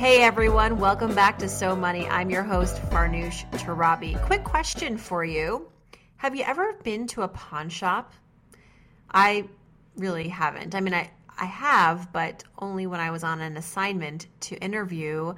Hey everyone, welcome back to So Money. I'm your host, Farnoosh Torabi. Quick question for you Have you ever been to a pawn shop? I really haven't. I mean, I, I have, but only when I was on an assignment to interview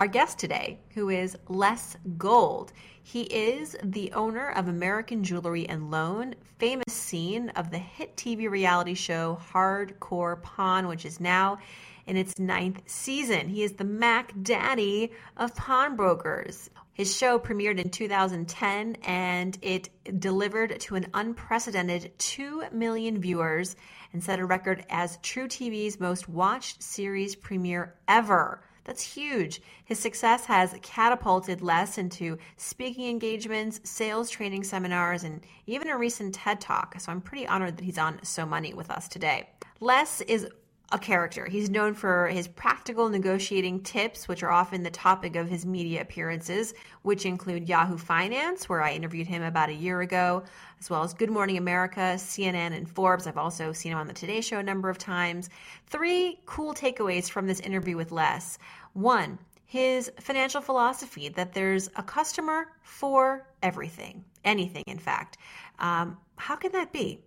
our guest today, who is Les Gold. He is the owner of American Jewelry and Loan, famous scene of the hit TV reality show Hardcore Pawn, which is now in its ninth season. He is the Mac Daddy of pawnbrokers. His show premiered in 2010 and it delivered to an unprecedented 2 million viewers and set a record as truTV's most watched series premiere ever. That's huge. His success has catapulted Les into speaking engagements, sales training seminars, and even a recent TED Talk. So I'm pretty honored that he's on So Money with us today. Les is a character. He's known for his practical negotiating tips, which are often the topic of his media appearances, which include Yahoo Finance, where I interviewed him about a year ago, as well as Good Morning America, CNN, and Forbes. I've also seen him on the Today Show a number of times. Three cool takeaways from this interview with Les. One, his financial philosophy that there's a customer for everything, anything, in fact. Um, how can that be?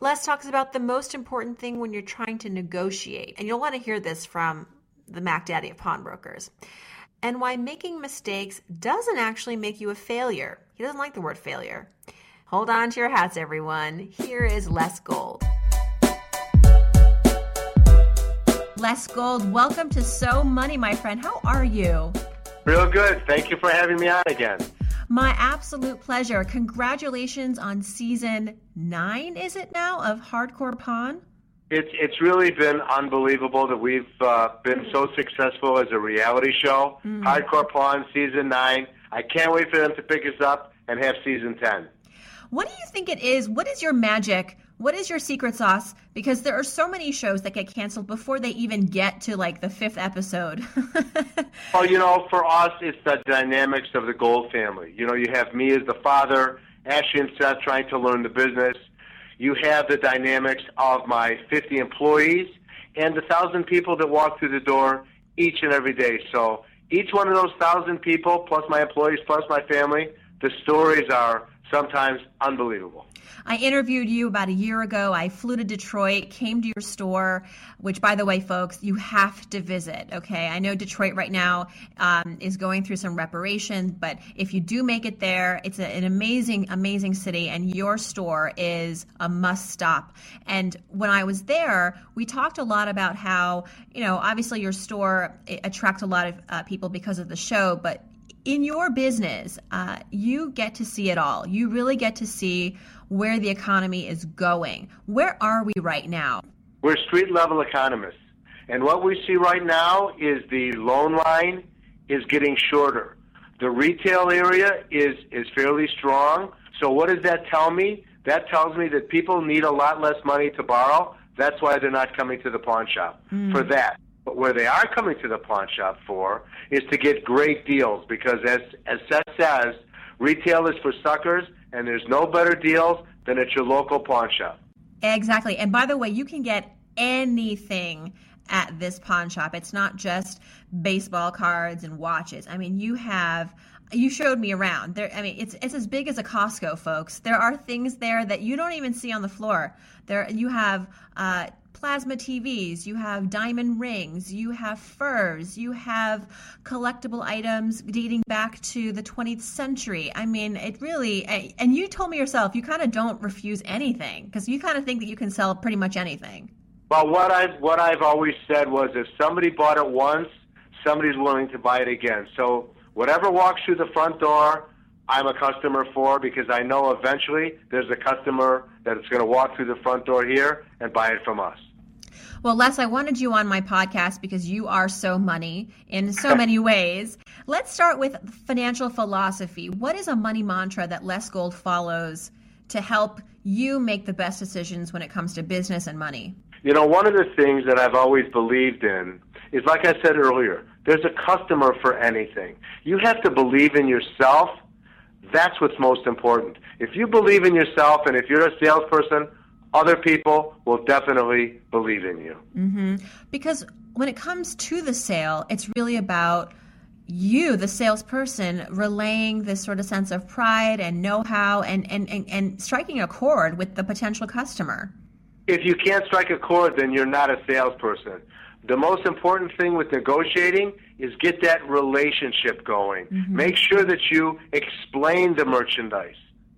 Les talks about the most important thing when you're trying to negotiate, and you'll want to hear this from the Mac Daddy of pawnbrokers, and why making mistakes doesn't actually make you a failure. He doesn't like the word failure. Hold on to your hats, everyone. Here is Les Gold. Les Gold, welcome to So Money, my friend. How are you? Real good. Thank you for having me on again. My absolute pleasure. Congratulations on season nine, is it now, of Hardcore Pawn? It's it's really been unbelievable that we've uh, been so successful as a reality show. Mm. Hardcore Pawn season nine. I can't wait for them to pick us up and have season ten. What do you think it is? What is your magic what is your secret sauce? Because there are so many shows that get canceled before they even get to like the fifth episode. well, you know, for us, it's the dynamics of the Gold family. You know, you have me as the father, Ashley and Seth trying to learn the business. You have the dynamics of my 50 employees and the thousand people that walk through the door each and every day. So each one of those thousand people, plus my employees, plus my family, the stories are sometimes unbelievable. I interviewed you about a year ago. I flew to Detroit, came to your store, which, by the way, folks, you have to visit. Okay, I know Detroit right now um, is going through some reparations, but if you do make it there, it's a, an amazing, amazing city, and your store is a must stop. And when I was there, we talked a lot about how, you know, obviously your store attracts a lot of uh, people because of the show, but in your business, uh, you get to see it all. You really get to see where the economy is going. Where are we right now? We're street level economists. And what we see right now is the loan line is getting shorter. The retail area is, is fairly strong. So, what does that tell me? That tells me that people need a lot less money to borrow. That's why they're not coming to the pawn shop mm. for that. But where they are coming to the pawn shop for is to get great deals because, as, as Seth says, retail is for suckers and there's no better deals than at your local pawn shop. Exactly. And by the way, you can get anything at this pawn shop. It's not just baseball cards and watches. I mean, you have you showed me around. There I mean, it's it's as big as a Costco, folks. There are things there that you don't even see on the floor. There you have uh, plasma TVs, you have diamond rings, you have furs, you have collectible items dating back to the 20th century. I mean, it really, and you told me yourself, you kind of don't refuse anything because you kind of think that you can sell pretty much anything. Well, what I've, what I've always said was if somebody bought it once, somebody's willing to buy it again. So whatever walks through the front door, I'm a customer for because I know eventually there's a customer that's going to walk through the front door here and buy it from us. Well, Les, I wanted you on my podcast because you are so money in so many ways. Let's start with financial philosophy. What is a money mantra that Les Gold follows to help you make the best decisions when it comes to business and money? You know, one of the things that I've always believed in is, like I said earlier, there's a customer for anything. You have to believe in yourself. That's what's most important. If you believe in yourself and if you're a salesperson, other people will definitely believe in you. Mm-hmm. Because when it comes to the sale, it's really about you, the salesperson, relaying this sort of sense of pride and know how and, and, and, and striking a chord with the potential customer. If you can't strike a chord, then you're not a salesperson. The most important thing with negotiating is get that relationship going. Mm-hmm. Make sure that you explain the merchandise.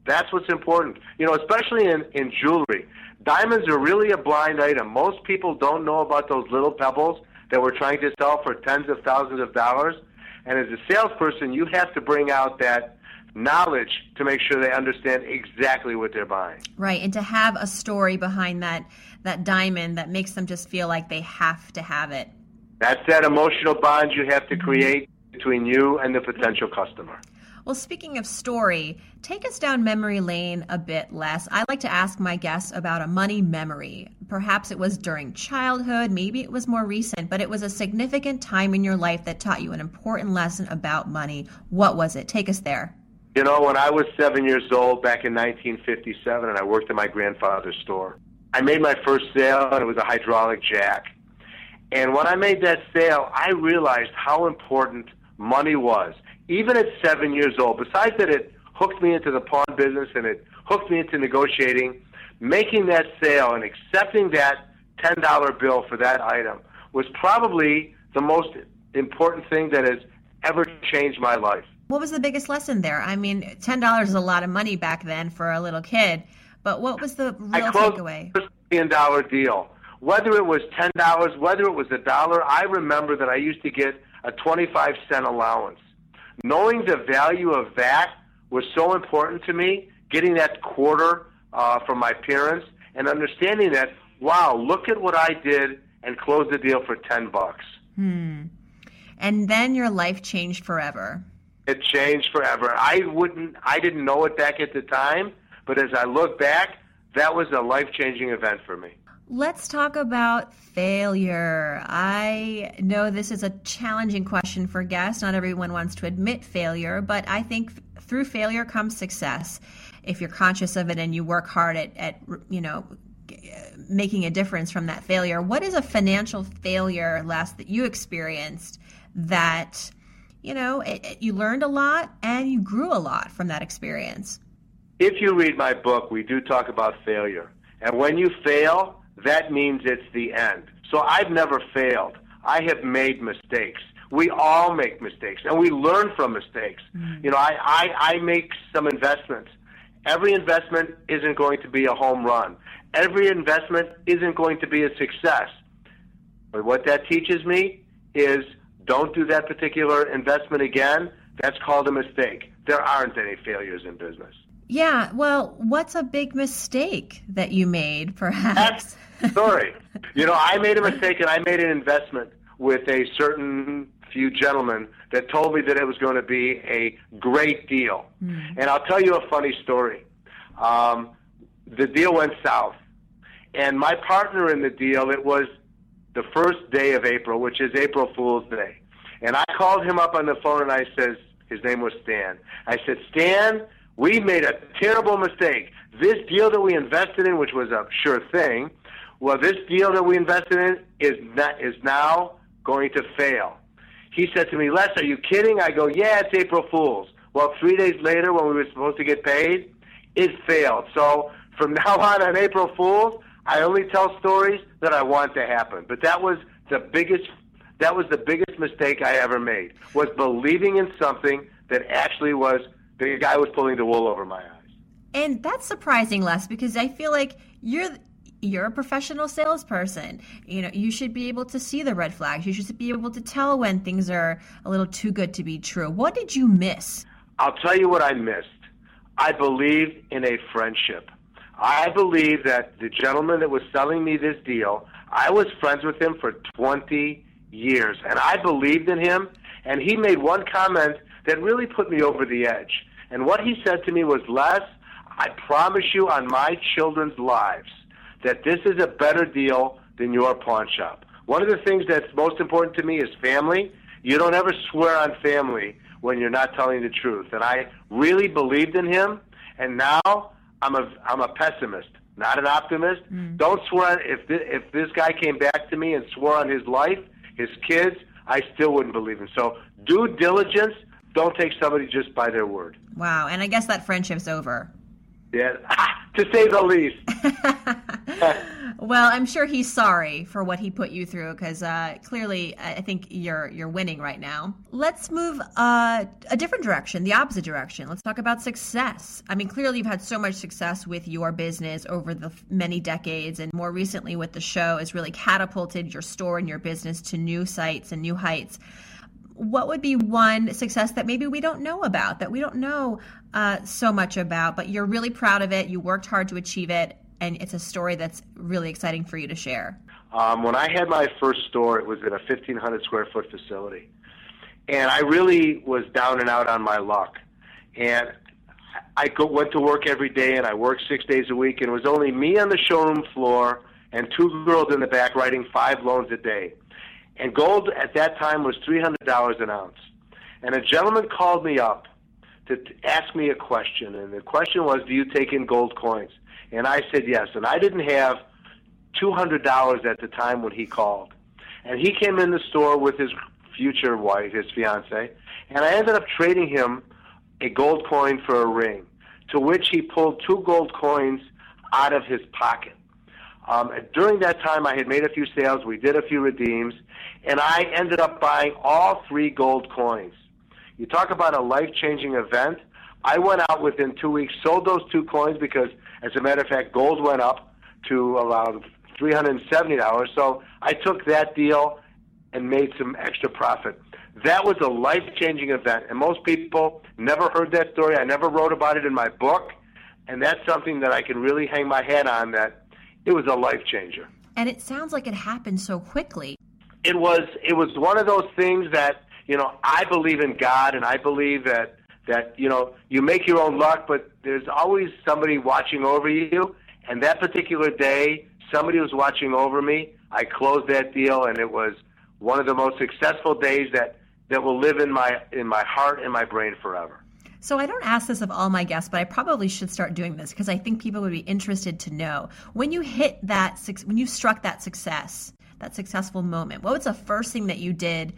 That's what's important. You know, especially in, in jewelry. Diamonds are really a blind item. Most people don't know about those little pebbles that we're trying to sell for tens of thousands of dollars. And as a salesperson, you have to bring out that knowledge to make sure they understand exactly what they're buying. Right, and to have a story behind that that diamond that makes them just feel like they have to have it. That's that emotional bond you have to create between you and the potential customer. Well, speaking of story, take us down memory lane a bit Les. I like to ask my guests about a money memory. Perhaps it was during childhood, maybe it was more recent, but it was a significant time in your life that taught you an important lesson about money. What was it? Take us there. You know, when I was seven years old back in 1957, and I worked at my grandfather's store, I made my first sale, and it was a hydraulic jack. And when I made that sale, I realized how important money was, even at seven years old. Besides that, it hooked me into the pawn business and it hooked me into negotiating. Making that sale and accepting that $10 bill for that item was probably the most important thing that has ever changed my life. What was the biggest lesson there? I mean, $10 is a lot of money back then for a little kid. But what was the real I closed takeaway? Million dollar deal. Whether it was ten dollars, whether it was a dollar, I remember that I used to get a twenty-five cent allowance. Knowing the value of that was so important to me. Getting that quarter uh, from my parents and understanding that, wow, look at what I did and closed the deal for ten bucks. Hmm. And then your life changed forever. It changed forever. I wouldn't. I didn't know it back at the time but as I look back, that was a life changing event for me. Let's talk about failure. I know this is a challenging question for guests. Not everyone wants to admit failure, but I think through failure comes success. If you're conscious of it and you work hard at, at you know, making a difference from that failure. What is a financial failure Les that you experienced that, you know, it, it, you learned a lot and you grew a lot from that experience? if you read my book, we do talk about failure. And when you fail, that means it's the end. So I've never failed. I have made mistakes. We all make mistakes, and we learn from mistakes. Mm-hmm. You know, I, I, I make some investments. Every investment isn't going to be a home run. Every investment isn't going to be a success. But what that teaches me is don't do that particular investment again. That's called a mistake. There aren't any failures in business. Yeah, well, what's a big mistake that you made, perhaps? Sorry. you know, I made a mistake and I made an investment with a certain few gentlemen that told me that it was going to be a great deal. Mm. And I'll tell you a funny story. Um, the deal went south. And my partner in the deal, it was the first day of April, which is April Fool's Day. And I called him up on the phone and I says, his name was Stan. I said, Stan, we made a terrible mistake. This deal that we invested in, which was a sure thing, well, this deal that we invested in is not, is now going to fail. He said to me, Les, are you kidding? I go, yeah, it's April Fool's. Well, three days later, when we were supposed to get paid, it failed. So from now on, on April Fool's, I only tell stories that I want to happen. But that was the biggest that was the biggest mistake I ever made was believing in something that actually was the guy was pulling the wool over my eyes. And that's surprising, Les, because I feel like you're you're a professional salesperson. You know, you should be able to see the red flags. You should be able to tell when things are a little too good to be true. What did you miss? I'll tell you what I missed. I believed in a friendship. I believe that the gentleman that was selling me this deal, I was friends with him for 20 years, and I believed in him. And he made one comment that really put me over the edge. And what he said to me was, Les, I promise you on my children's lives that this is a better deal than your pawn shop. One of the things that's most important to me is family. You don't ever swear on family when you're not telling the truth. And I really believed in him, and now I'm a I'm a pessimist, not an optimist. Mm. Don't swear if this, if this guy came back to me and swore on his life, his kids, I still wouldn't believe him. So due diligence. Don't take somebody just by their word. Wow, and I guess that friendship's over. Yeah, to say the least. well, I'm sure he's sorry for what he put you through because uh, clearly, I think you're you're winning right now. Let's move uh, a different direction, the opposite direction. Let's talk about success. I mean, clearly, you've had so much success with your business over the many decades, and more recently with the show, has really catapulted your store and your business to new sites and new heights what would be one success that maybe we don't know about, that we don't know uh, so much about, but you're really proud of it, you worked hard to achieve it, and it's a story that's really exciting for you to share? Um, when I had my first store, it was in a 1,500 square foot facility. And I really was down and out on my luck. And I go, went to work every day, and I worked six days a week, and it was only me on the showroom floor and two girls in the back writing five loans a day. And gold at that time was $300 an ounce. And a gentleman called me up to ask me a question. And the question was, Do you take in gold coins? And I said yes. And I didn't have $200 at the time when he called. And he came in the store with his future wife, his fiance, and I ended up trading him a gold coin for a ring, to which he pulled two gold coins out of his pocket. Um, during that time, I had made a few sales. We did a few redeems, and I ended up buying all three gold coins. You talk about a life-changing event. I went out within two weeks, sold those two coins because, as a matter of fact, gold went up to around $370. So I took that deal and made some extra profit. That was a life-changing event, and most people never heard that story. I never wrote about it in my book, and that's something that I can really hang my hat on. That it was a life changer. And it sounds like it happened so quickly. It was. It was one of those things that you know, I believe in God, and I believe that that you know you make your own luck, but there's always somebody watching over you. And that particular day, somebody was watching over me. I closed that deal, and it was one of the most successful days that that will live in my in my heart and my brain forever. So I don't ask this of all my guests, but I probably should start doing this because I think people would be interested to know when you hit that when you struck that success, that successful moment. What was the first thing that you did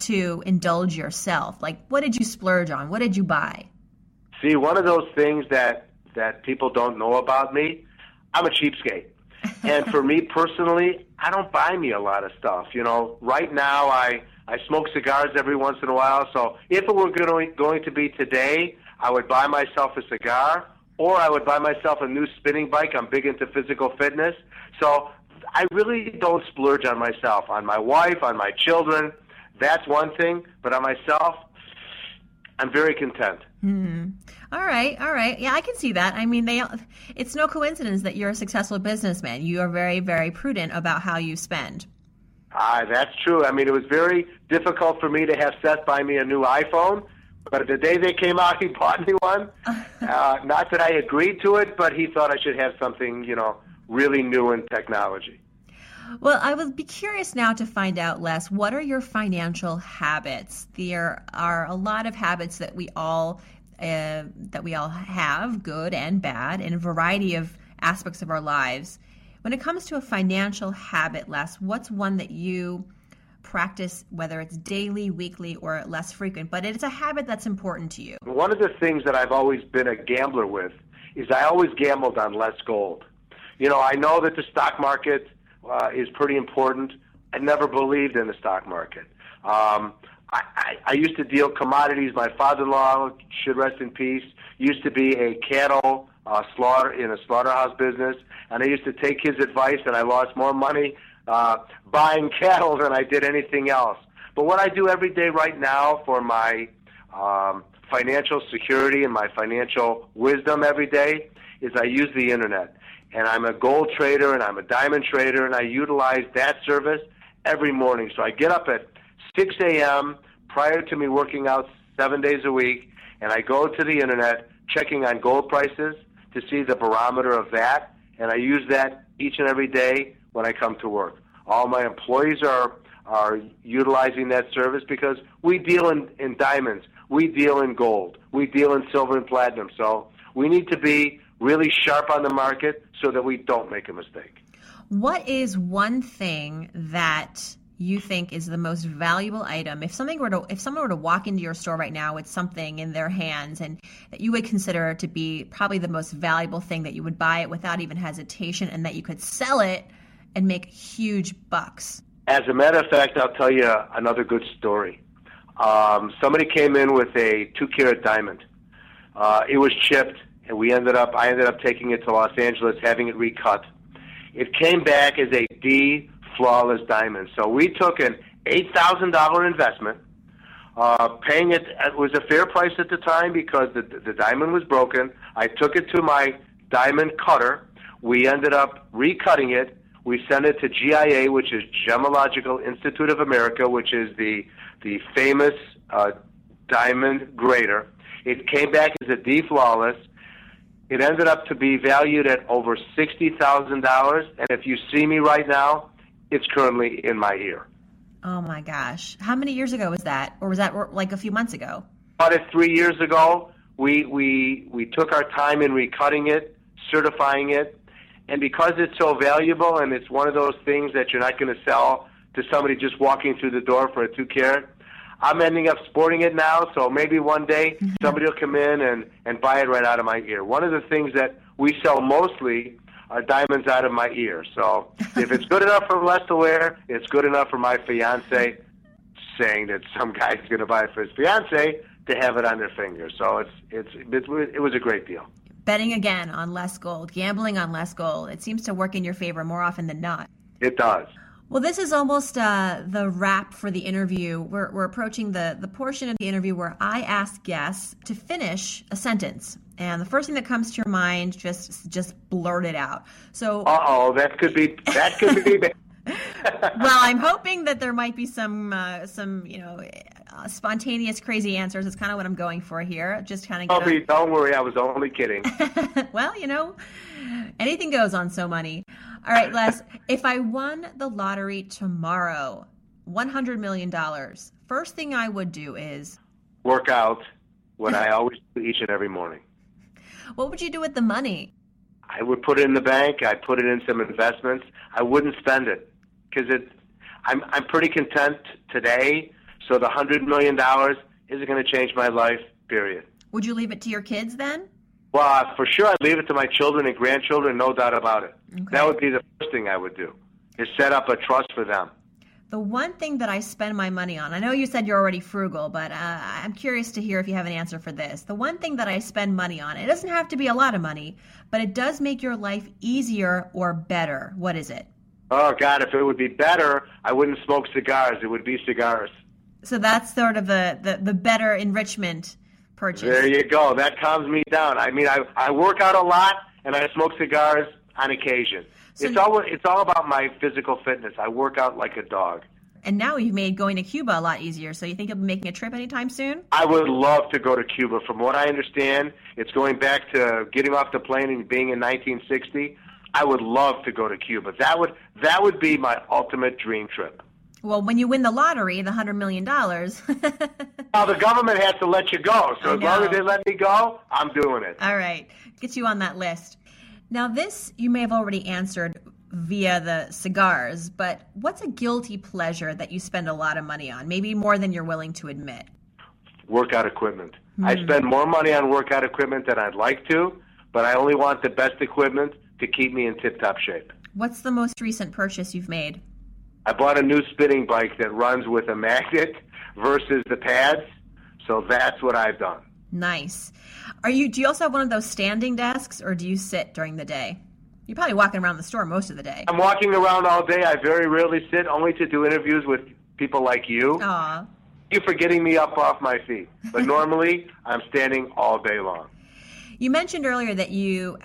to indulge yourself? Like, what did you splurge on? What did you buy? See, one of those things that that people don't know about me, I'm a cheapskate. and for me personally, I don't buy me a lot of stuff. You know, right now I I smoke cigars every once in a while. So if it were going going to be today, I would buy myself a cigar, or I would buy myself a new spinning bike. I'm big into physical fitness, so I really don't splurge on myself, on my wife, on my children. That's one thing, but on myself, I'm very content. Mm-hmm. All right, all right. Yeah, I can see that. I mean, they it's no coincidence that you're a successful businessman. You are very, very prudent about how you spend. Ah, that's true. I mean, it was very difficult for me to have Seth buy me a new iPhone, but the day they came out, he bought me one. uh, not that I agreed to it, but he thought I should have something, you know, really new in technology. Well, I would be curious now to find out, Les, what are your financial habits? There are a lot of habits that we all uh, that we all have, good and bad, in a variety of aspects of our lives. When it comes to a financial habit, Les, what's one that you practice, whether it's daily, weekly, or less frequent, but it's a habit that's important to you? One of the things that I've always been a gambler with is I always gambled on Les Gold. You know, I know that the stock market uh, is pretty important. I never believed in the stock market. Um, I, I, I used to deal commodities. My father-in-law, should rest in peace, used to be a cattle uh, slaughter in a slaughterhouse business, and I used to take his advice, and I lost more money uh, buying cattle than I did anything else. But what I do every day right now for my um, financial security and my financial wisdom every day is I use the internet. And I'm a gold trader and I'm a diamond trader, and I utilize that service every morning. So I get up at 6 a.m. prior to me working out seven days a week, and I go to the internet checking on gold prices to see the barometer of that, and I use that each and every day when I come to work. All my employees are are utilizing that service because we deal in, in diamonds, we deal in gold, we deal in silver and platinum. So we need to be really sharp on the market so that we don't make a mistake. What is one thing that you think is the most valuable item? If something were to if someone were to walk into your store right now with something in their hands and that you would consider to be probably the most valuable thing that you would buy it without even hesitation and that you could sell it and make huge bucks? As a matter of fact i'll tell you another good story. Um, somebody came in with a two carat diamond. Uh, it was chipped and we ended up i ended up taking it to los angeles having it recut it came back as a d flawless diamond. So we took an eight thousand dollar investment, uh, paying it. It was a fair price at the time because the the diamond was broken. I took it to my diamond cutter. We ended up recutting it. We sent it to GIA, which is Gemological Institute of America, which is the the famous uh, diamond grader. It came back as a D flawless. It ended up to be valued at over sixty thousand dollars. And if you see me right now, it's currently in my ear. Oh my gosh. How many years ago was that? Or was that like a few months ago? About it three years ago. We, we, we took our time in recutting it, certifying it, and because it's so valuable and it's one of those things that you're not going to sell to somebody just walking through the door for a two carat, I'm ending up sporting it now. So maybe one day mm-hmm. somebody will come in and, and buy it right out of my ear. One of the things that we sell mostly are diamonds out of my ear. So if it's good enough for Les to wear, it's good enough for my fiance saying that some guy's going to buy it for his fiance to have it on their finger. So it's it's it was a great deal. Betting again on Les Gold, gambling on Les Gold. It seems to work in your favor more often than not. It does. Well, this is almost uh, the wrap for the interview. We're, we're approaching the, the portion of the interview where I ask guests to finish a sentence. And the first thing that comes to your mind, just just blurt it out. So, uh oh, that could be that could be. well, I'm hoping that there might be some uh, some you know uh, spontaneous, crazy answers. It's kind of what I'm going for here. Just kind of. Don't, don't worry, I was only kidding. well, you know, anything goes on So Money. All right, Les. if I won the lottery tomorrow, one hundred million dollars, first thing I would do is work out. What I always do each and every morning. What would you do with the money? I would put it in the bank. I'd put it in some investments. I wouldn't spend it because it. I'm I'm pretty content today. So the hundred million dollars isn't going to change my life. Period. Would you leave it to your kids then? Well, uh, for sure, I'd leave it to my children and grandchildren. No doubt about it. Okay. That would be the first thing I would do. Is set up a trust for them. The one thing that I spend my money on, I know you said you're already frugal, but uh, I'm curious to hear if you have an answer for this. The one thing that I spend money on, it doesn't have to be a lot of money, but it does make your life easier or better. What is it? Oh, God, if it would be better, I wouldn't smoke cigars. It would be cigars. So that's sort of the, the, the better enrichment purchase. There you go. That calms me down. I mean, I, I work out a lot and I smoke cigars on occasion. So it's all it's all about my physical fitness. I work out like a dog. And now you've made going to Cuba a lot easier. So you think you'll be making a trip anytime soon? I would love to go to Cuba. From what I understand, it's going back to getting off the plane and being in 1960. I would love to go to Cuba. That would that would be my ultimate dream trip. Well, when you win the lottery, the hundred million dollars. well, the government has to let you go. So as long as they let me go, I'm doing it. All right, get you on that list. Now, this you may have already answered via the cigars, but what's a guilty pleasure that you spend a lot of money on? Maybe more than you're willing to admit. Workout equipment. Mm. I hmm. spend more money on workout equipment than I'd like to, but I only want the best equipment to keep me in tip top shape. What's the most recent purchase you've made? I bought a new spinning bike that runs with a magnet versus the pads, so that's what I've done. Nice. Are you? Do you also have one of those standing desks, or do you sit during the day? You're probably walking around the store most of the day. I'm walking around all day. I very rarely sit, only to do interviews with people like you. Aw. Thank you for getting me up off my feet. But normally, I'm standing all day long. You mentioned earlier that you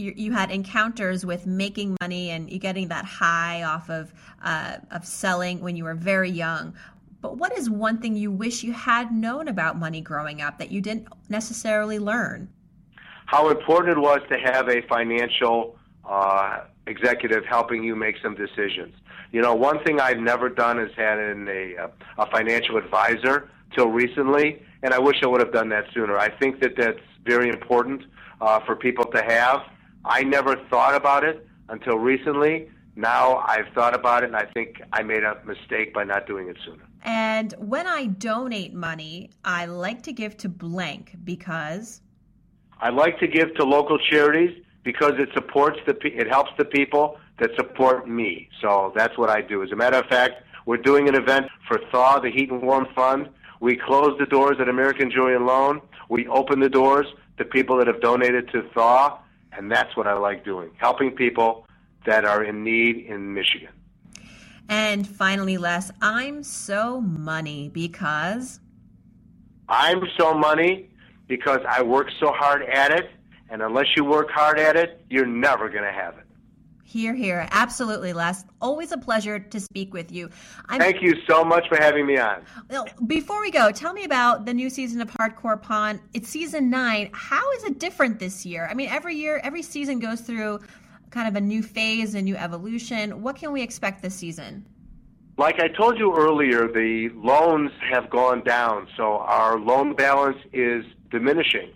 you, you had encounters with making money and you getting that high off of uh, of selling when you were very young. But what is one thing you wish you had known about money growing up that you didn't necessarily learn? How important it was to have a financial uh, executive helping you make some decisions. You know, one thing I've never done is had in a, a financial advisor till recently, and I wish I would have done that sooner. I think that that's very important uh, for people to have. I never thought about it until recently. Now I've thought about it, and I think I made a mistake by not doing it sooner. And when I donate money, I like to give to blank because. I like to give to local charities because it supports the it helps the people that support me. So that's what I do. As a matter of fact, we're doing an event for Thaw, the Heat and Warm Fund. We close the doors at American Jewelry and Loan. We open the doors to people that have donated to Thaw, and that's what I like doing, helping people that are in need in Michigan. And finally, Les, I'm so money because I'm so money because I work so hard at it and unless you work hard at it, you're never going to have it. Here, here. Absolutely, Les. Always a pleasure to speak with you. I'm, Thank you so much for having me on. Well before we go, tell me about the new season of Hardcore Pawn. It's season nine. How is it different this year? I mean, every year, every season goes through kind of a new phase, a new evolution. What can we expect this season? Like I told you earlier, the loans have gone down, so our loan balance is diminishing.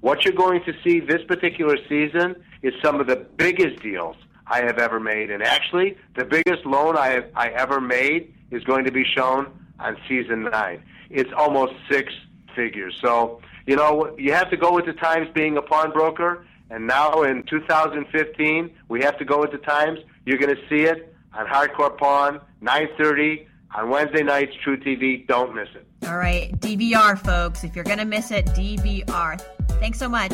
What you're going to see this particular season is some of the biggest deals I have ever made. And actually, the biggest loan I, have, I ever made is going to be shown on season nine. It's almost six figures. So, you know, you have to go with the times being a pawnbroker. And now in 2015, we have to go with the times. You're going to see it on Hardcore Pawn, 930 on Wednesday nights, truTV. Don't miss it. All right, DVR, folks. If you're going to miss it, DVR. Thanks so much.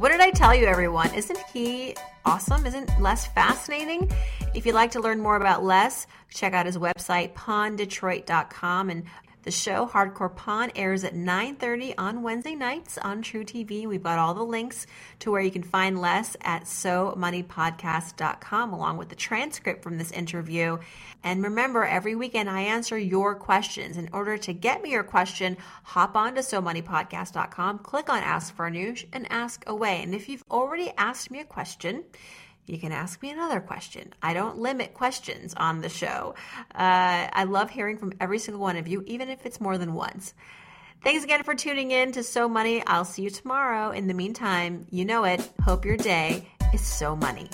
What did I tell you, everyone? Isn't he awesome? Isn't Les fascinating? If you'd like to learn more about Les, check out his website, pawndetroit.com, and the show Hardcore Pawn airs at 9:30 on Wednesday nights on truTV. We've got all the links to where you can find Les at somoneypodcast.com along with the transcript from this interview. And remember, every weekend I answer your questions. In order to get me your question, hop on to somoneypodcast.com, click on Ask for Farnoosh, and ask away. And if you've already asked me a question, you can ask me another question. I don't limit questions on the show. Uh, I love hearing from every single one of you, even if it's more than once. Thanks again for tuning in to So Money. I'll see you tomorrow. In the meantime, you know it. Hope your day is so money.